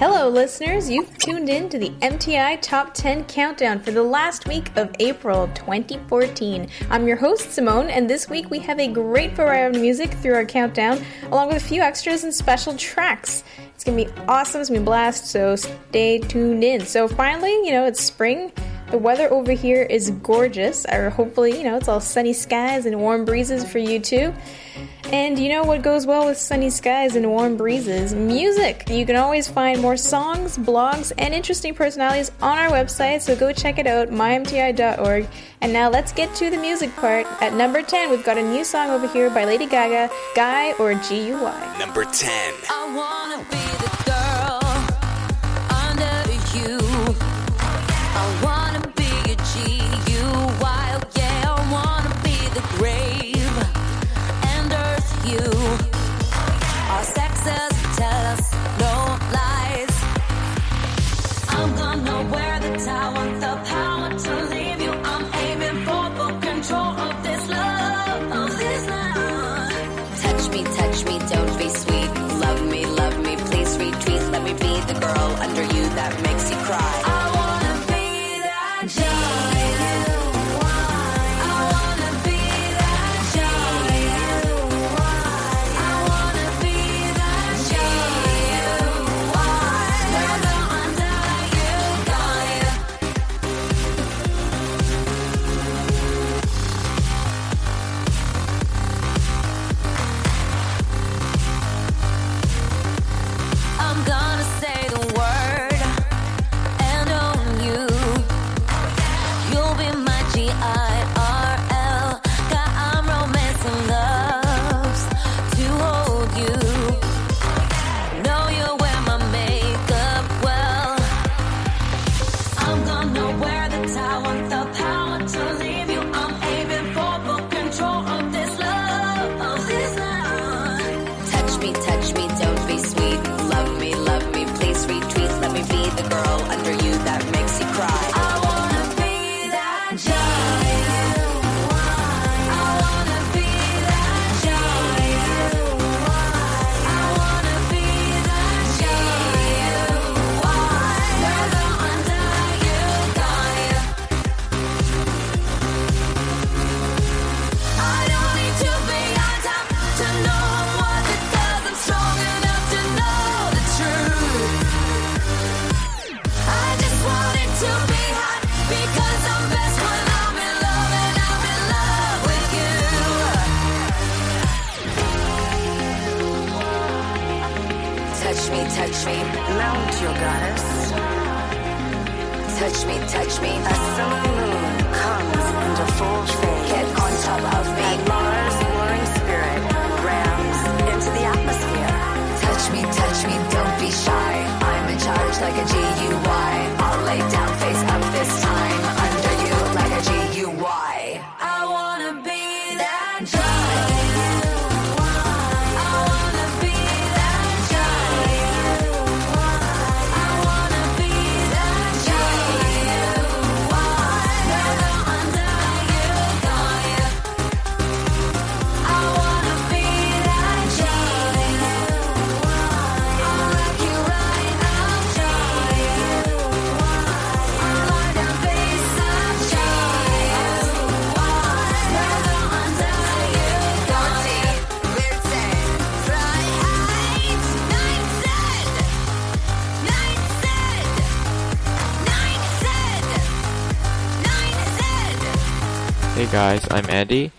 Hello, listeners. You've tuned in to the MTI Top 10 Countdown for the last week of April 2014. I'm your host, Simone, and this week we have a great variety of music through our countdown, along with a few extras and special tracks. It's gonna be awesome, it's gonna be blast, so stay tuned in. So, finally, you know, it's spring. The weather over here is gorgeous, or hopefully, you know, it's all sunny skies and warm breezes for you too. And you know what goes well with sunny skies and warm breezes? Music! You can always find more songs, blogs, and interesting personalities on our website, so go check it out, mymti.org. And now let's get to the music part. At number 10, we've got a new song over here by Lady Gaga, Guy or G-U-Y. Number 10. The girl under you that makes guys, I'm Andy,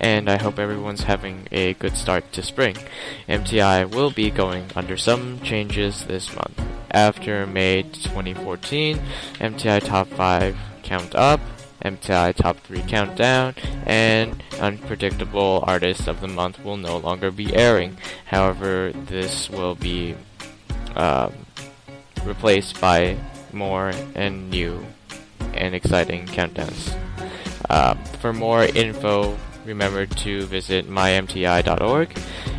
and I hope everyone's having a good start to spring. MTI will be going under some changes this month. After May 2014, MTI Top 5 Count Up, MTI Top 3 Countdown, and Unpredictable Artist of the Month will no longer be airing. However, this will be um, replaced by more and new and exciting countdowns. Uh, for more info, remember to visit mymti.org.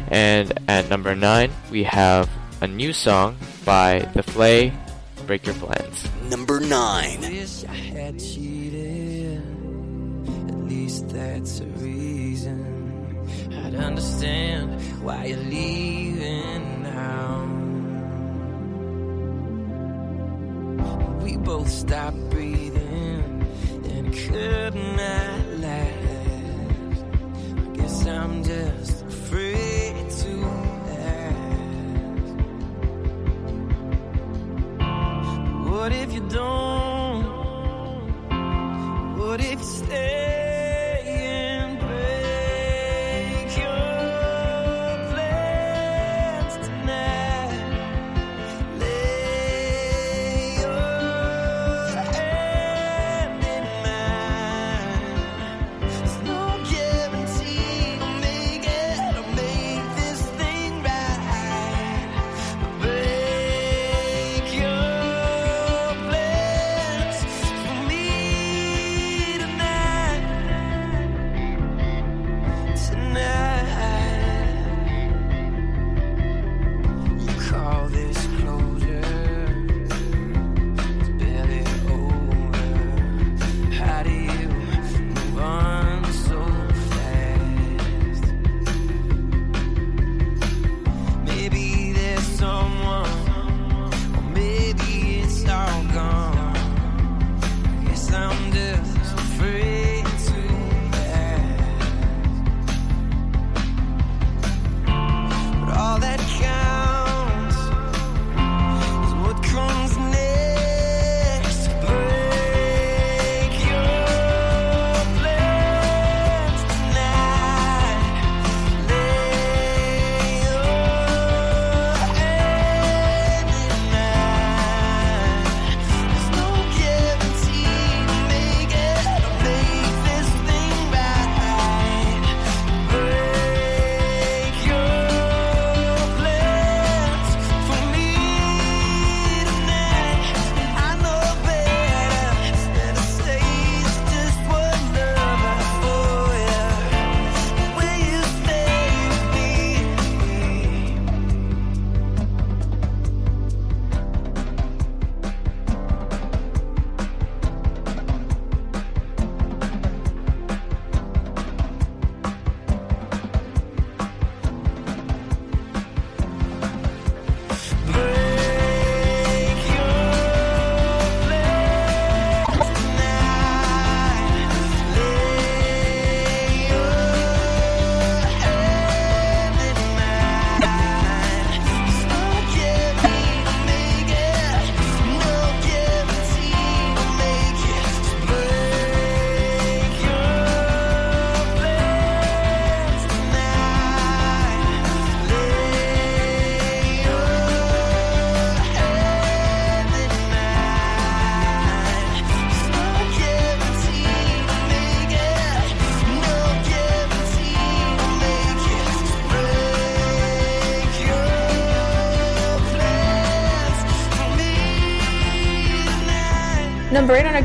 And at number 9, we have a new song by The Fray, Break Your Plans. Number 9. Wish I had cheated. At least that's a reason. I'd understand why you're leaving now. We both stop breathing could not last. I guess I'm just free.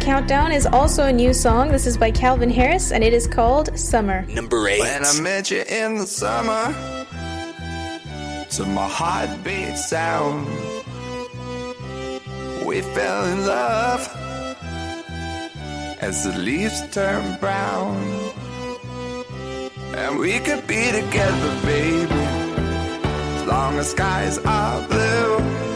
Countdown is also a new song. This is by Calvin Harris, and it is called Summer. Number eight. When I met you in the summer, to my heartbeat sound, we fell in love as the leaves turn brown. And we could be together, baby, as long as skies are blue.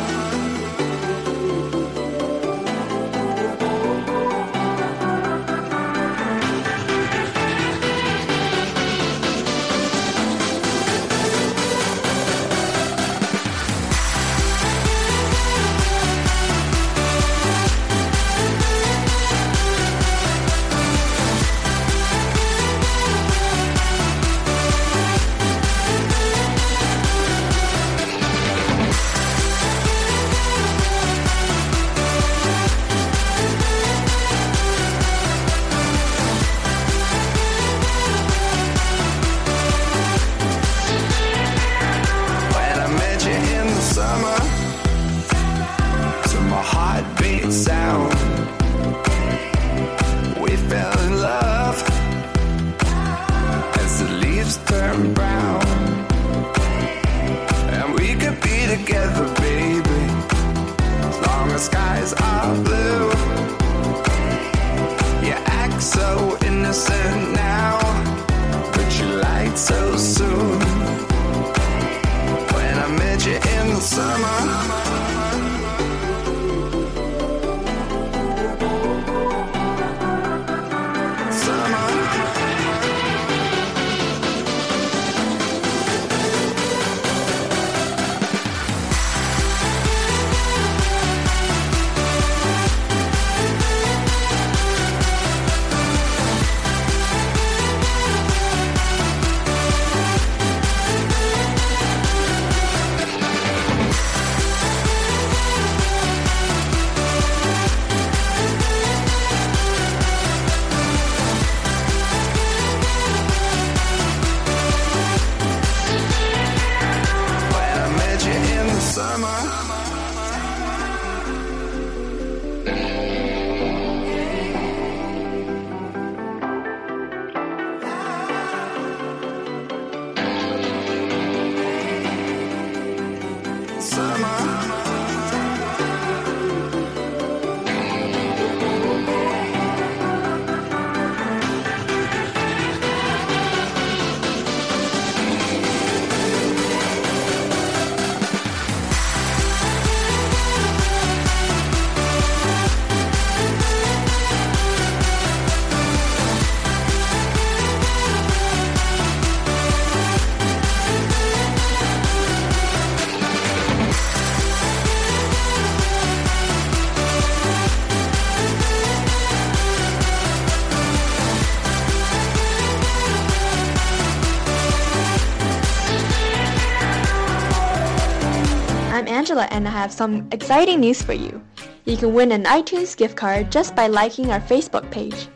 Angela and I have some exciting news for you. You can win an iTunes gift card just by liking our Facebook page.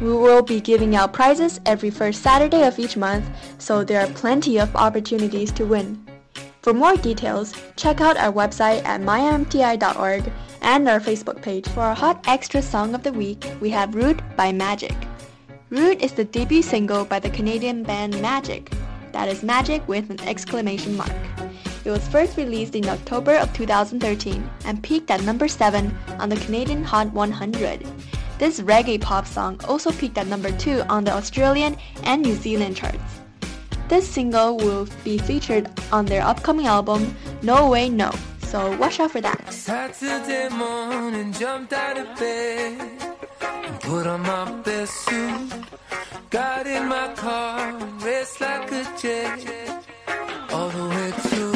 We will be giving out prizes every first Saturday of each month, so there are plenty of opportunities to win. For more details, check out our website at mymti.org and our Facebook page. For our hot extra song of the week, we have Rude by Magic. Rude is the debut single by the Canadian band Magic. That is Magic with an exclamation mark. It was first released in October of 2013 and peaked at number 7 on the Canadian Hot 100. This reggae pop song also peaked at number 2 on the Australian and New Zealand charts. This single will be featured on their upcoming album No Way No, so watch out for that. Saturday morning, jumped out of bed put on my best suit. Got in my car, raced like a jet all the way to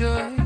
leave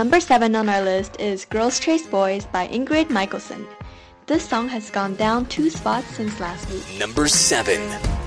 number 7 on our list is Girls Chase Boys by Ingrid Michaelson. This song has gone down two spots since last week. Number 7.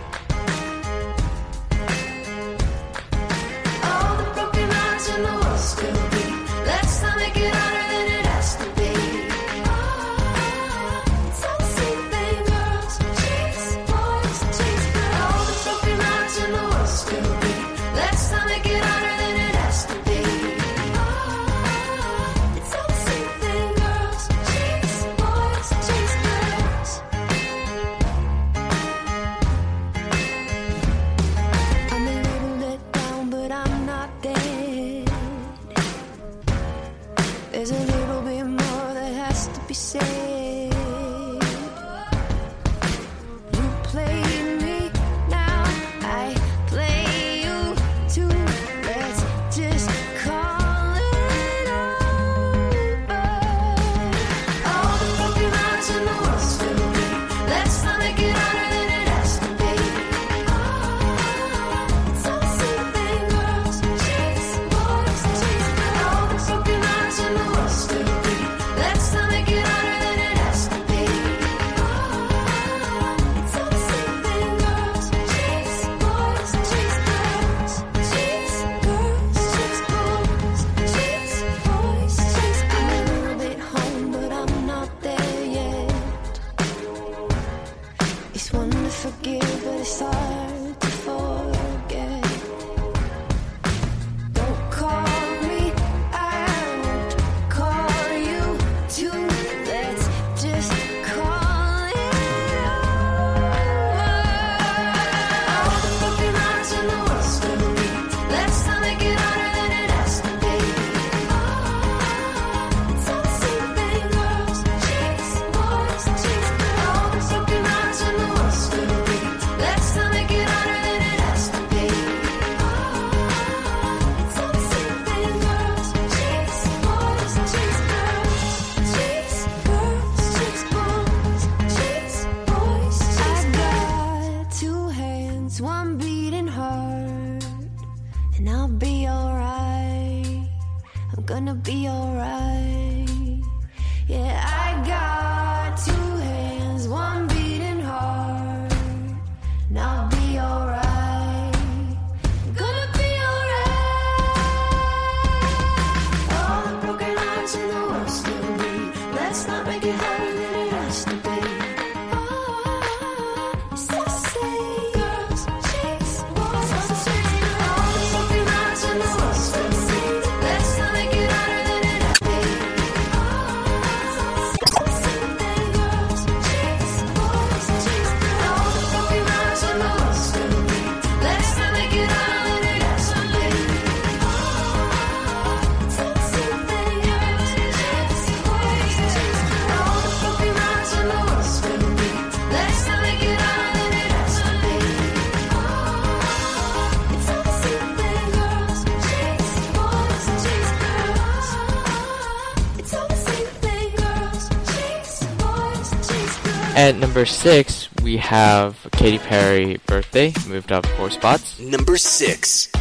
Number six, we have Katy Perry birthday, moved up four spots. Number six.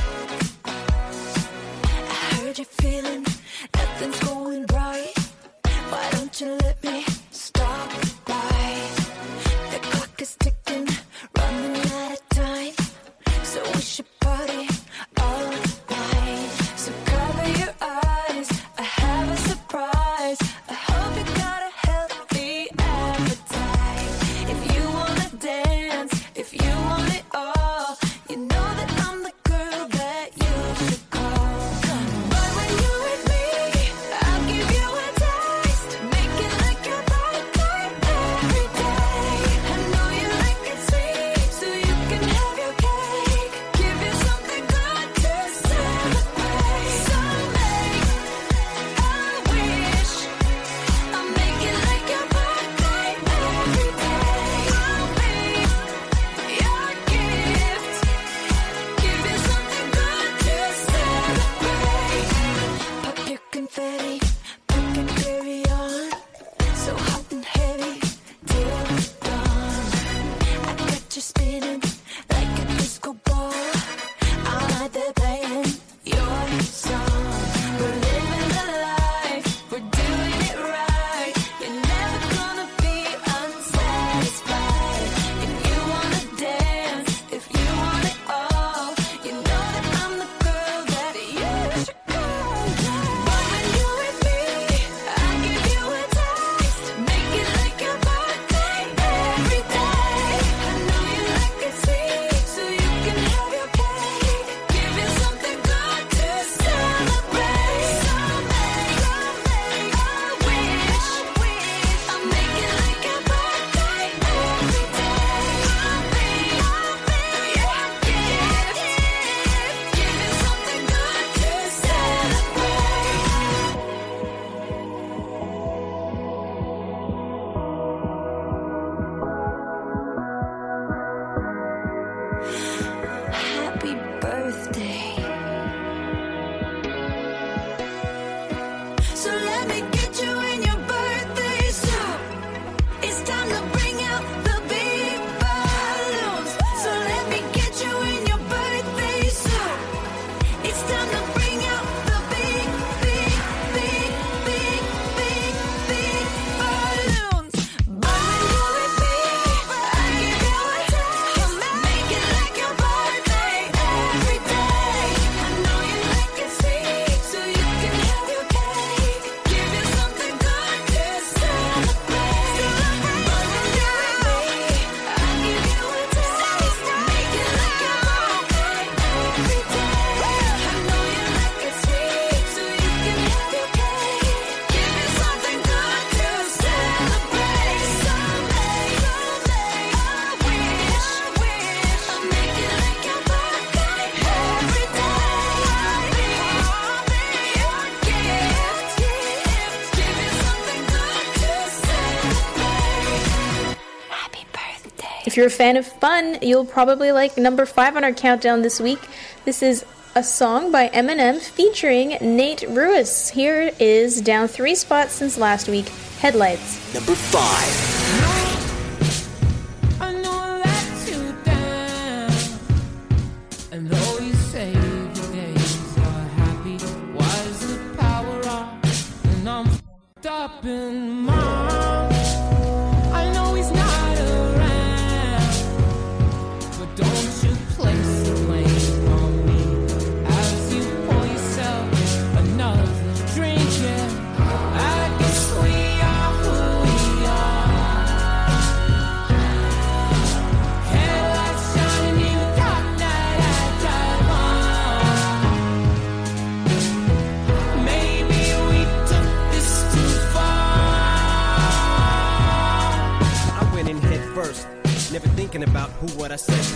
If you're a fan of fun, you'll probably like number five on our countdown this week. This is a song by Eminem featuring Nate Ruess. Here is down three spots since last week Headlights. Number five.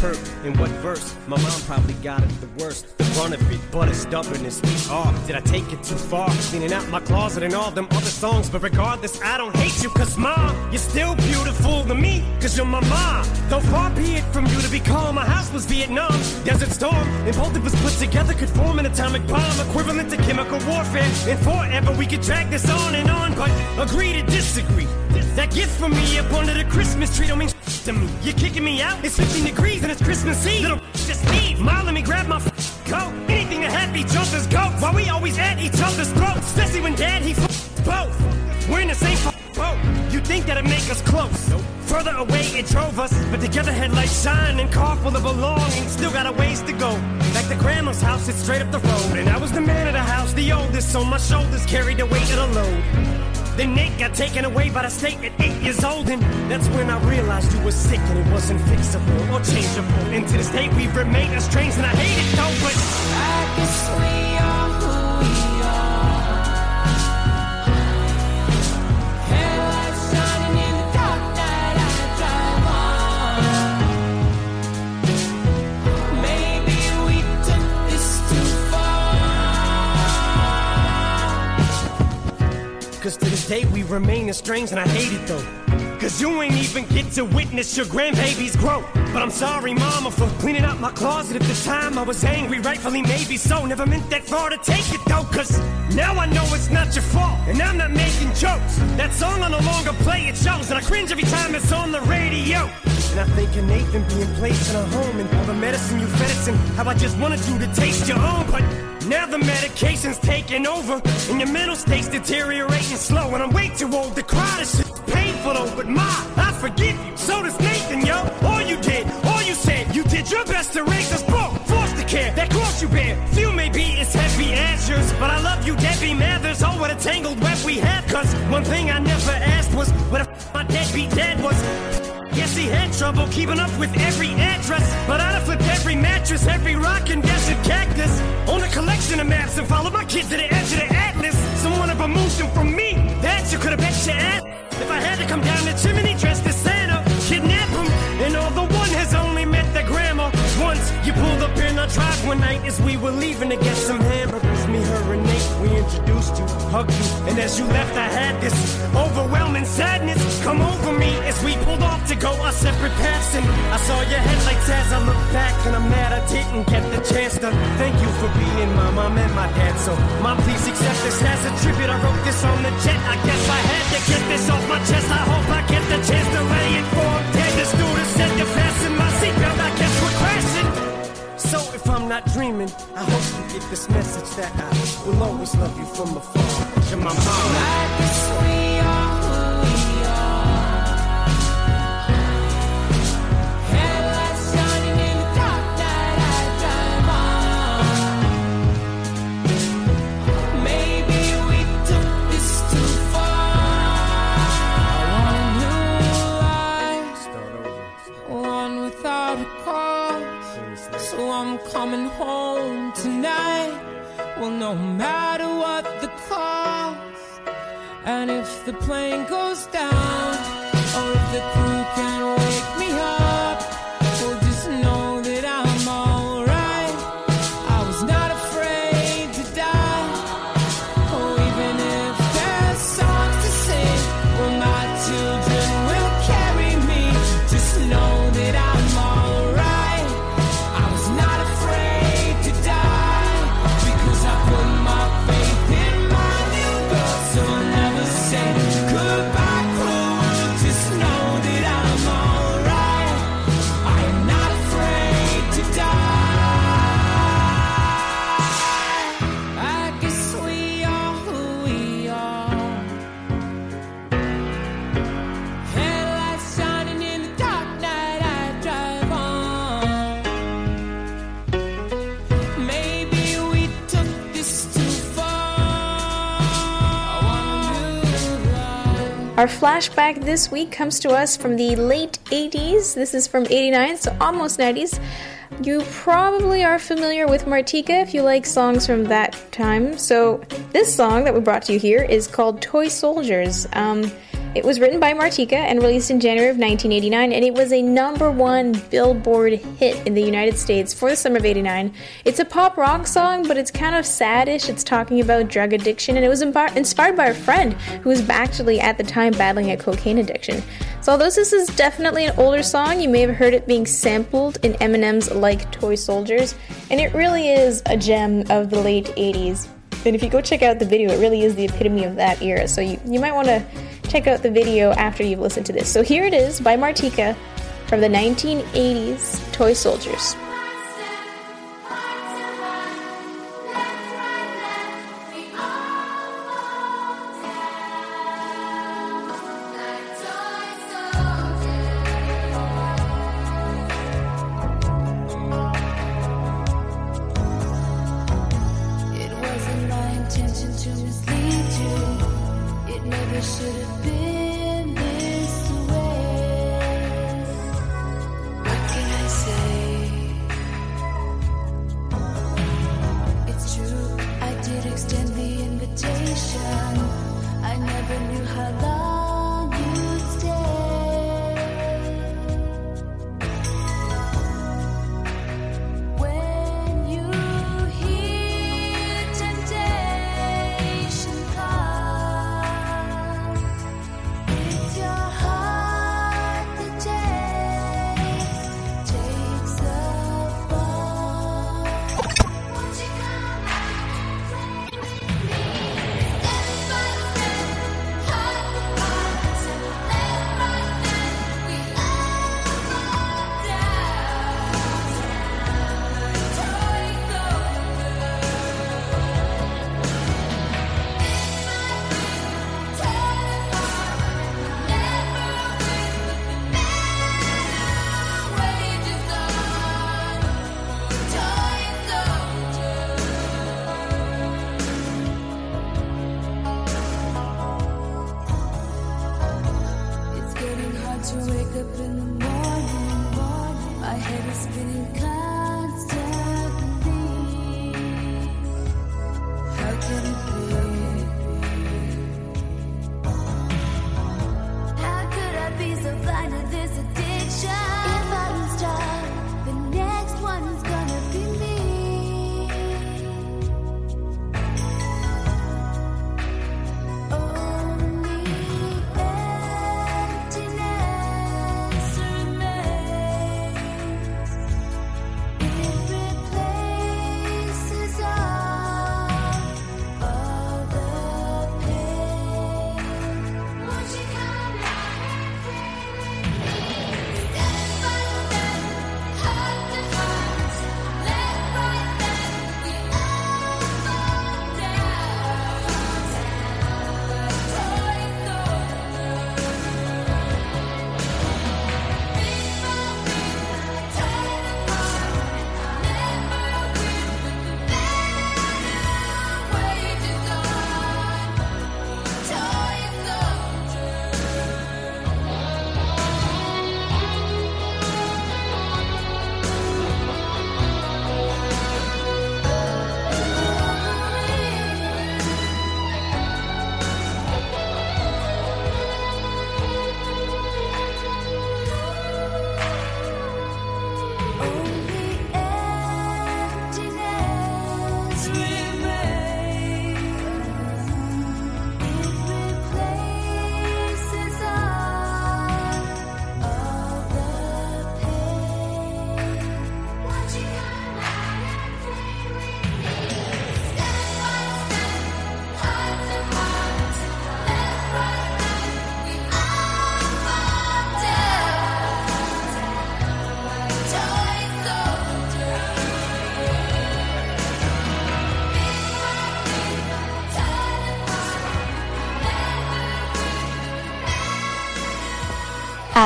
Hurt, in what verse. My mom probably got it the worst, the brunt of it, but it's stubbornness, sweet. Oh, did I take it too far? Cleaning out my closet and all them other songs, but regardless, I don't hate you, cause mom, you're still beautiful to me, cause you're my mom. Though far be it from you to be calm, my house was Vietnam, Desert Storm, and both of us put together could form an atomic bomb equivalent to chemical warfare. And forever we could drag this on and on, but agree to disagree. That gift from me up under the Christmas tree don't mean to me. You're kicking me out. It's 15 degrees and it's Christmas Eve. Little just leave. Mom, let me grab my coat. Anything to each other's go. Why we always at each other's throats, especially when Dad he both. We're in the same boat. You think that'd make us close? No. Further away it drove us, but together headlights shine and car full of belongings. Still got a ways to go. Like the grandma's house, it's straight up the road. And I was the man of the house, the oldest, so my shoulders carried the weight of the load. Then Nate got taken away by the state at eight years old, and that's when I realized you were sick and it wasn't fixable or changeable. And to this day, we've remained estranged, and I hate it though, but I guess we day we remain estranged and I hate it though. Cause you ain't even get to witness your grandbabies grow. But I'm sorry, mama, for cleaning out my closet at the time. I was angry, rightfully maybe so. Never meant that far to take it though, cause now I know it's not your fault. And I'm not making jokes. That song I no longer play, it shows. And I cringe every time it's on the radio. I think of Nathan being placed in a home and all the medicine you fed us and how I just wanted you to taste your own. But now the medication's taking over and your mental state's deteriorating slow. And I'm way too old to cry. This shit's painful though, but ma, I forgive you. So does Nathan, yo. All you did, all you said, you did your best to raise us both. To care, that cross you bear. Few may be as heavy as yours, but I love you, Debbie Mathers. Oh, what a tangled web we have. Cause one thing I never asked was what the f- my deadbeat dad was. Yes, he had trouble keeping up with every address. But I'd have flipped every mattress, every rock and desert cactus. On a collection of maps and followed my kids to the edge of the atlas. Someone have removed them from me. That you could have bet your ass. If I had to come down the chimney dressed as Santa, drive one night as we were leaving to get some hamburgers. Me, her, and Nate, we introduced you, hugged you. And as you left, I had this overwhelming sadness come over me as we pulled off to go our separate paths. And I saw your headlights as I looked back, and I'm mad I didn't get the chance to thank you for being my mom and my dad. So, mom, please accept this as a tribute. I wrote this on the jet. I guess I had to get this off my chest. I hope I get the chance to lay it for dead. The student I'm not dreaming, I hope you get this message that I will always love you from afar. You're my mom. Our flashback this week comes to us from the late 80s. This is from 89, so almost 90s. You probably are familiar with Martika if you like songs from that time. So, this song that we brought to you here is called Toy Soldiers. Um, it was written by Martika and released in January of 1989, and it was a number one Billboard hit in the United States for the summer of 89. It's a pop rock song, but it's kind of saddish. It's talking about drug addiction, and it was inspired by a friend who was actually at the time battling a cocaine addiction. So, although this is definitely an older song, you may have heard it being sampled in Eminem's Like Toy Soldiers, and it really is a gem of the late 80s. And if you go check out the video, it really is the epitome of that era. So you, you might want to check out the video after you've listened to this. So here it is by Martika from the 1980s Toy Soldiers.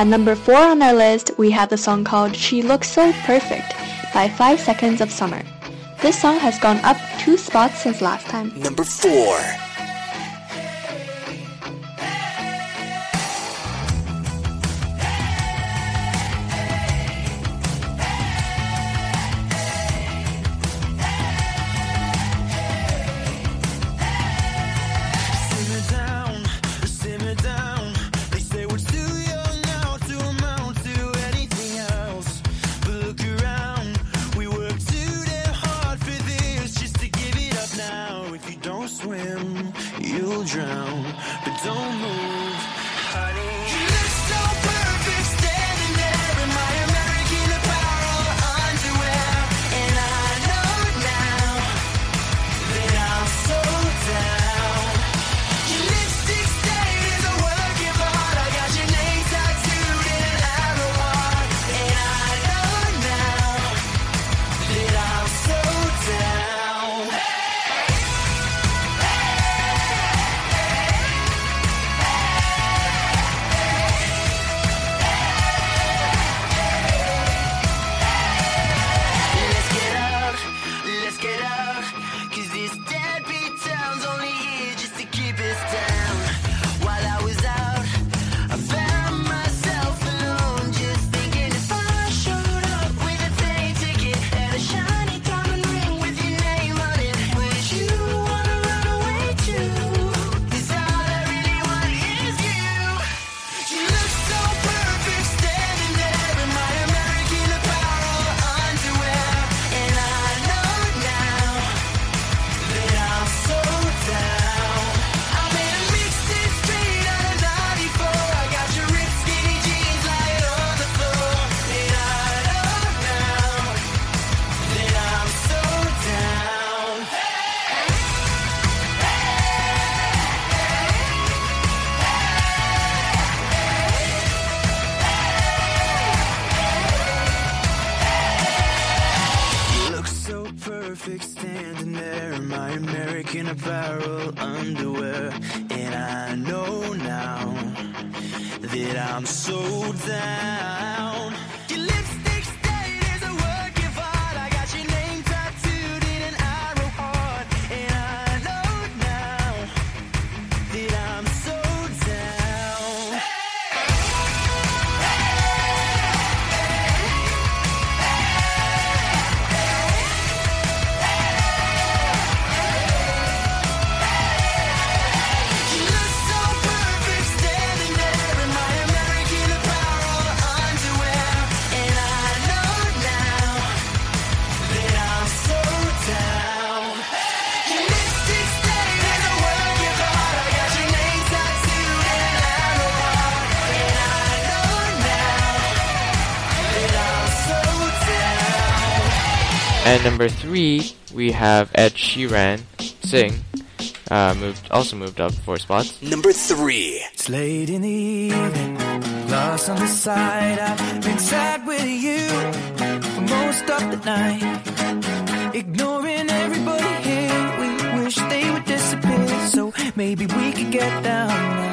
At number 4 on our list, we have the song called She Looks So Perfect by 5 Seconds of Summer. This song has gone up two spots since last time. Number four. swim, you'll drown, but don't move. Perfect standing there in my American Apparel underwear. And I know now that I'm so down. Down. And number three, we have Ed Sheeran sing. Uh, moved also moved up four spots. Number three. It's late in the evening, lost on the side. I've been sad with you for most of the night. Ignoring everybody here, we wish they would disappear. So maybe we could get down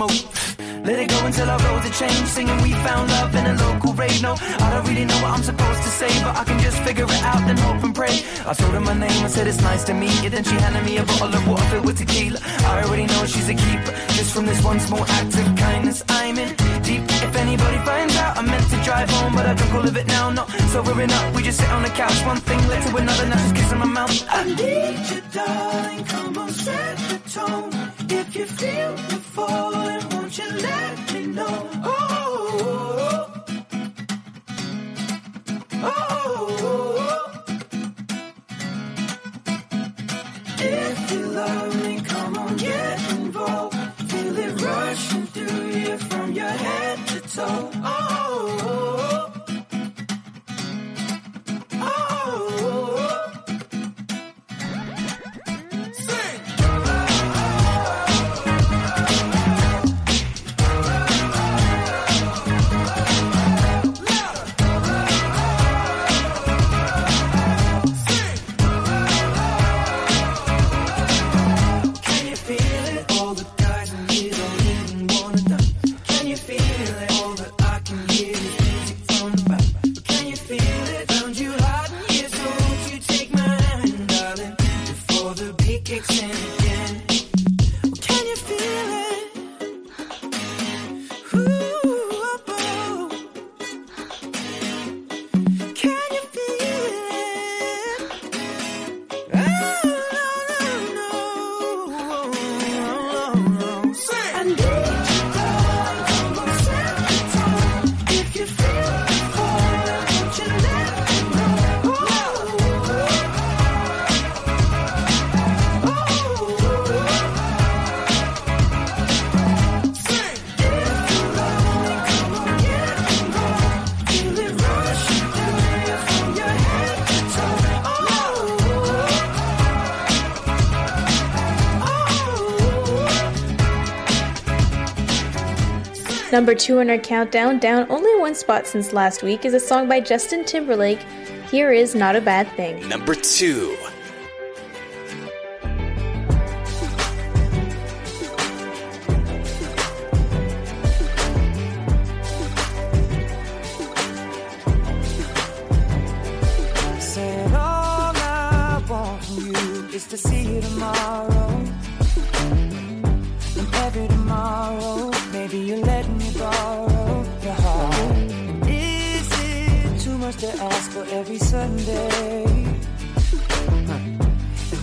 smoke. Let it go until our roads are changed. Singing we found love in a local rave. No, I don't really know what I'm supposed to say, but I can just figure it out and hope and pray. I told her my name, I said it's nice to meet you. Then she handed me a bottle of water filled with tequila. I already know she's a keeper. Just from this one small act of kindness, I'm in deep. If anybody finds out, I meant to drive home, but I drunk all of it now. Not sobering up, we just sit on the couch. One thing led to another, now she's kissing my mouth. I need you, darling. Come on, set the tone. If you feel the falling, Number two on our countdown, down only one spot since last week, is a song by Justin Timberlake. Here is Not a Bad Thing. Number two. Said all I want from you is to see you tomorrow. Sunday?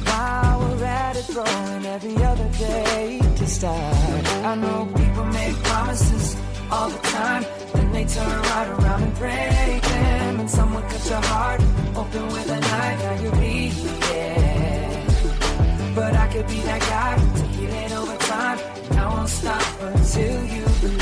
While we're at it, throwing every other day to start. I know people make promises all the time, then they turn right around and break them. And someone cut your heart open with a knife, now you bleed. But I could be that guy to heal it over time. I won't stop until you believe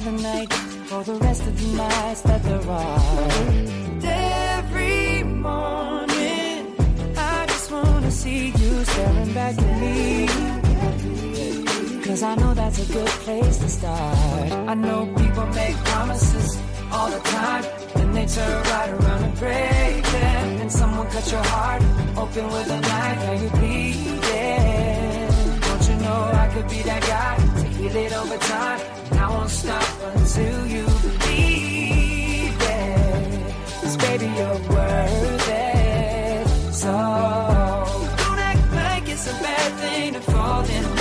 other night for the rest of the nights that there are. Every morning, I just wanna see you staring back at me. Cause I know that's a good place to start. I know people make promises all the time, then they turn right around and break them. And someone cut your heart open with a knife, now you you know I could be that guy heal it over time? And I won't stop until you believe it. Cause baby, you're worth it. So don't act like it's a bad thing to fall in love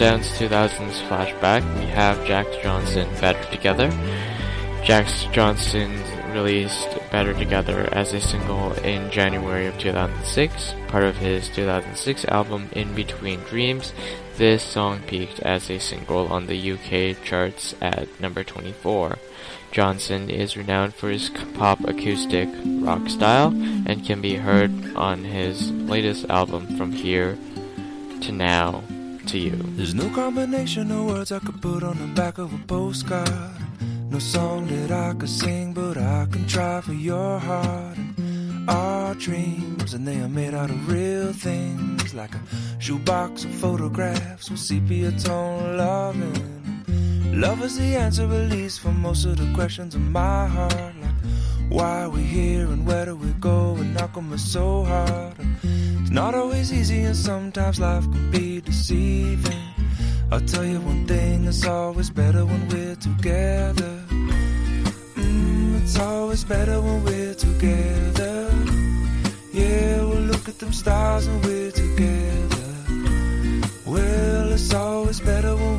Countdown's 2000s flashback, we have Jack Johnson Better Together. Jack Johnson released Better Together as a single in January of 2006, part of his 2006 album In Between Dreams. This song peaked as a single on the UK charts at number 24. Johnson is renowned for his pop acoustic rock style and can be heard on his latest album From Here to Now to You. There's no combination of words I could put on the back of a postcard. No song that I could sing, but I can try for your heart. And our dreams, and they are made out of real things, like a shoebox of photographs with sepia tone loving. Love is the answer, at least, for most of the questions in my heart. Why we here and where do we go? And how come it's so hard? It's not always easy, and sometimes life can be deceiving. I'll tell you one thing, it's always better when we're together. Mm, it's always better when we're together. Yeah, we'll look at them stars and we're together. Well, it's always better when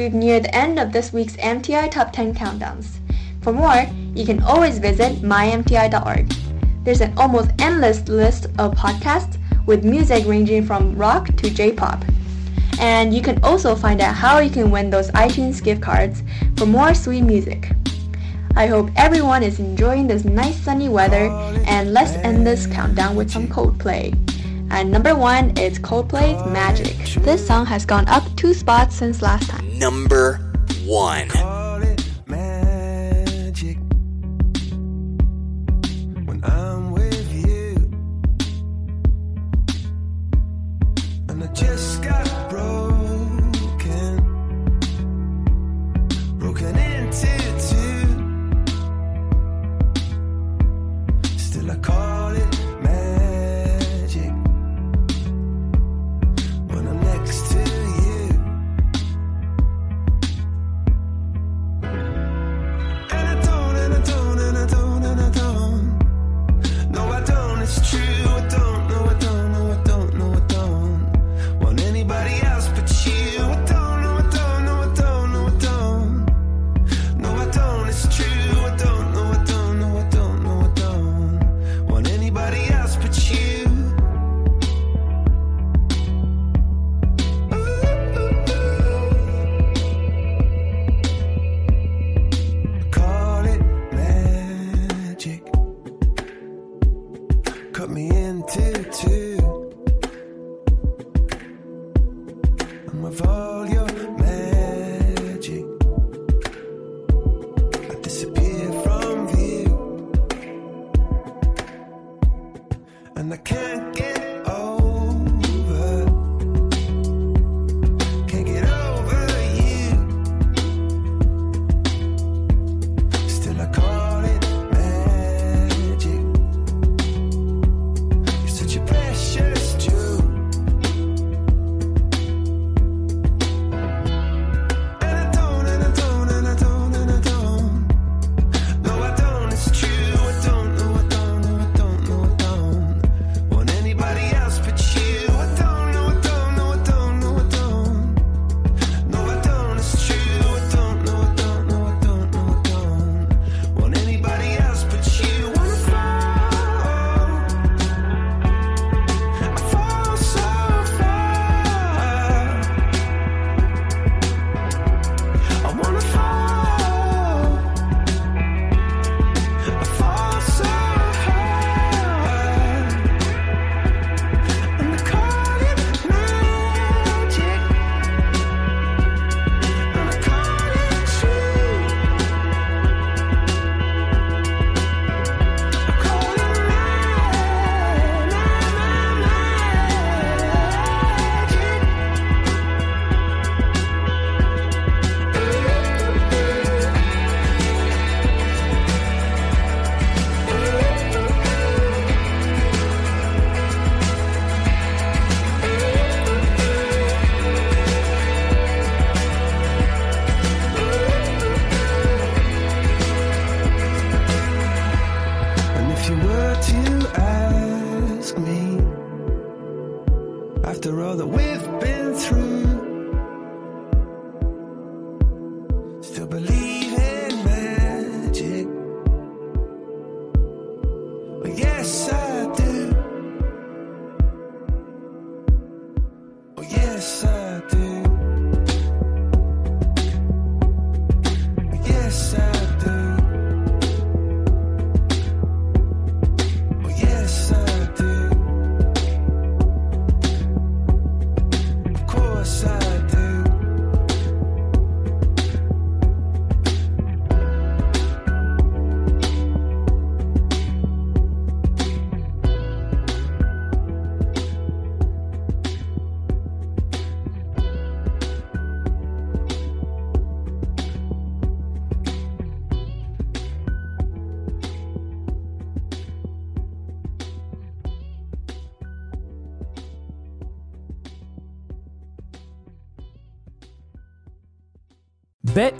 We've neared the end of this week's MTI Top 10 Countdowns. For more, you can always visit mymti.org. There's an almost endless list of podcasts with music ranging from rock to J-pop. And you can also find out how you can win those iTunes gift cards for more sweet music. I hope everyone is enjoying this nice sunny weather and let's end this countdown with some Coldplay. And number one is Coldplay's Magic. This song has gone up two spots since last time. Number one. bet